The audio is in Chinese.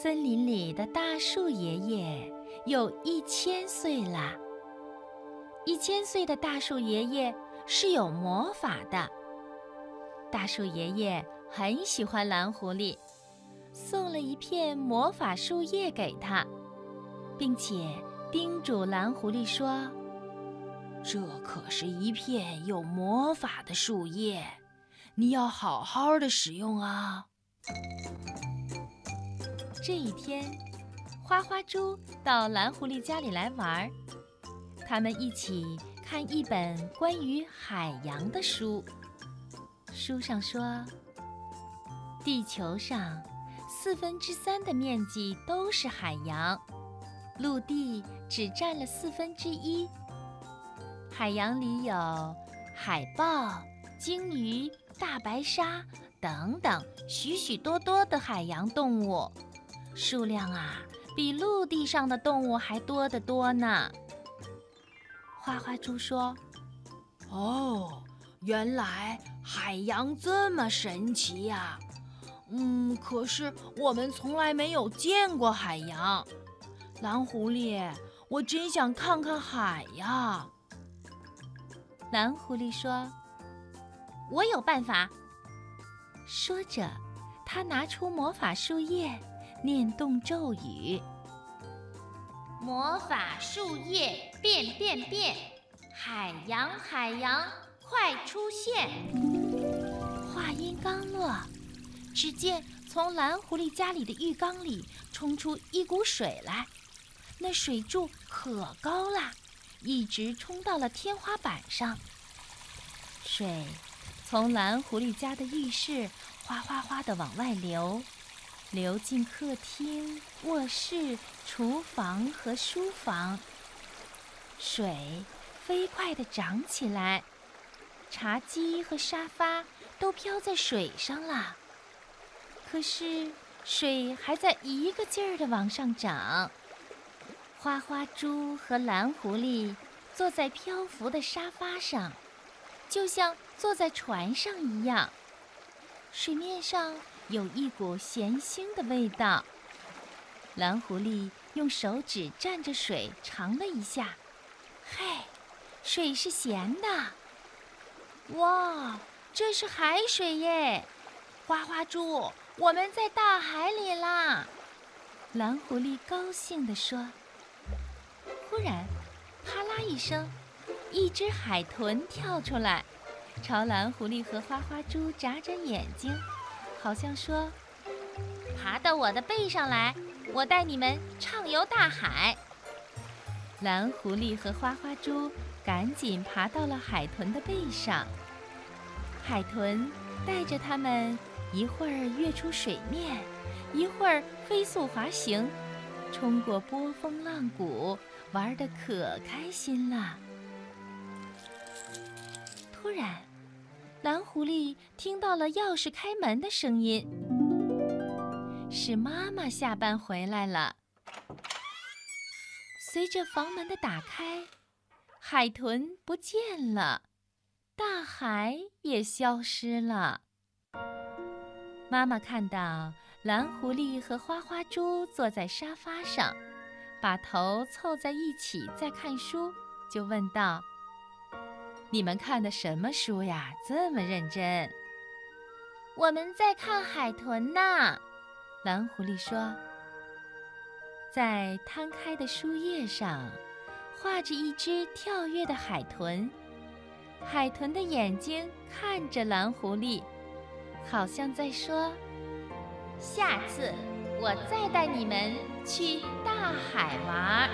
森林里的大树爷爷有一千岁了。一千岁的大树爷爷是有魔法的。大树爷爷很喜欢蓝狐狸，送了一片魔法树叶给他，并且叮嘱蓝狐狸说：“这可是一片有魔法的树叶，你要好好的使用啊。”这一天，花花猪到蓝狐狸家里来玩，他们一起看一本关于海洋的书。书上说，地球上四分之三的面积都是海洋，陆地只占了四分之一。海洋里有海豹、鲸鱼、大白鲨等等许许多多的海洋动物。数量啊，比陆地上的动物还多得多呢。花花猪说：“哦，原来海洋这么神奇呀！嗯，可是我们从来没有见过海洋。蓝狐狸，我真想看看海呀。”蓝狐狸说：“我有办法。”说着，他拿出魔法树叶。念动咒语，魔法树叶变变变，海洋海洋快出现！话音刚落，只见从蓝狐狸家里的浴缸里冲出一股水来，那水柱可高了，一直冲到了天花板上。水从蓝狐狸家的浴室哗哗哗的往外流。流进客厅、卧室、厨房和书房，水飞快地涨起来，茶几和沙发都飘在水上了。可是水还在一个劲儿地往上涨。花花猪和蓝狐狸坐在漂浮的沙发上，就像坐在船上一样。水面上。有一股咸腥的味道。蓝狐狸用手指蘸着水尝了一下，嘿，水是咸的。哇，这是海水耶！花花猪，我们在大海里啦！蓝狐狸高兴地说。忽然，啪啦一声，一只海豚跳出来，朝蓝狐狸和花花猪眨眨眼睛。好像说：“爬到我的背上来，我带你们畅游大海。”蓝狐狸和花花猪赶紧爬到了海豚的背上。海豚带着它们一会儿跃出水面，一会儿飞速滑行，冲过波峰浪谷，玩得可开心了。突然。蓝狐狸听到了钥匙开门的声音，是妈妈下班回来了。随着房门的打开，海豚不见了，大海也消失了。妈妈看到蓝狐狸和花花猪坐在沙发上，把头凑在一起在看书，就问道。你们看的什么书呀？这么认真。我们在看海豚呢。蓝狐狸说：“在摊开的书页上，画着一只跳跃的海豚。海豚的眼睛看着蓝狐狸，好像在说：下次我再带你们去大海玩。”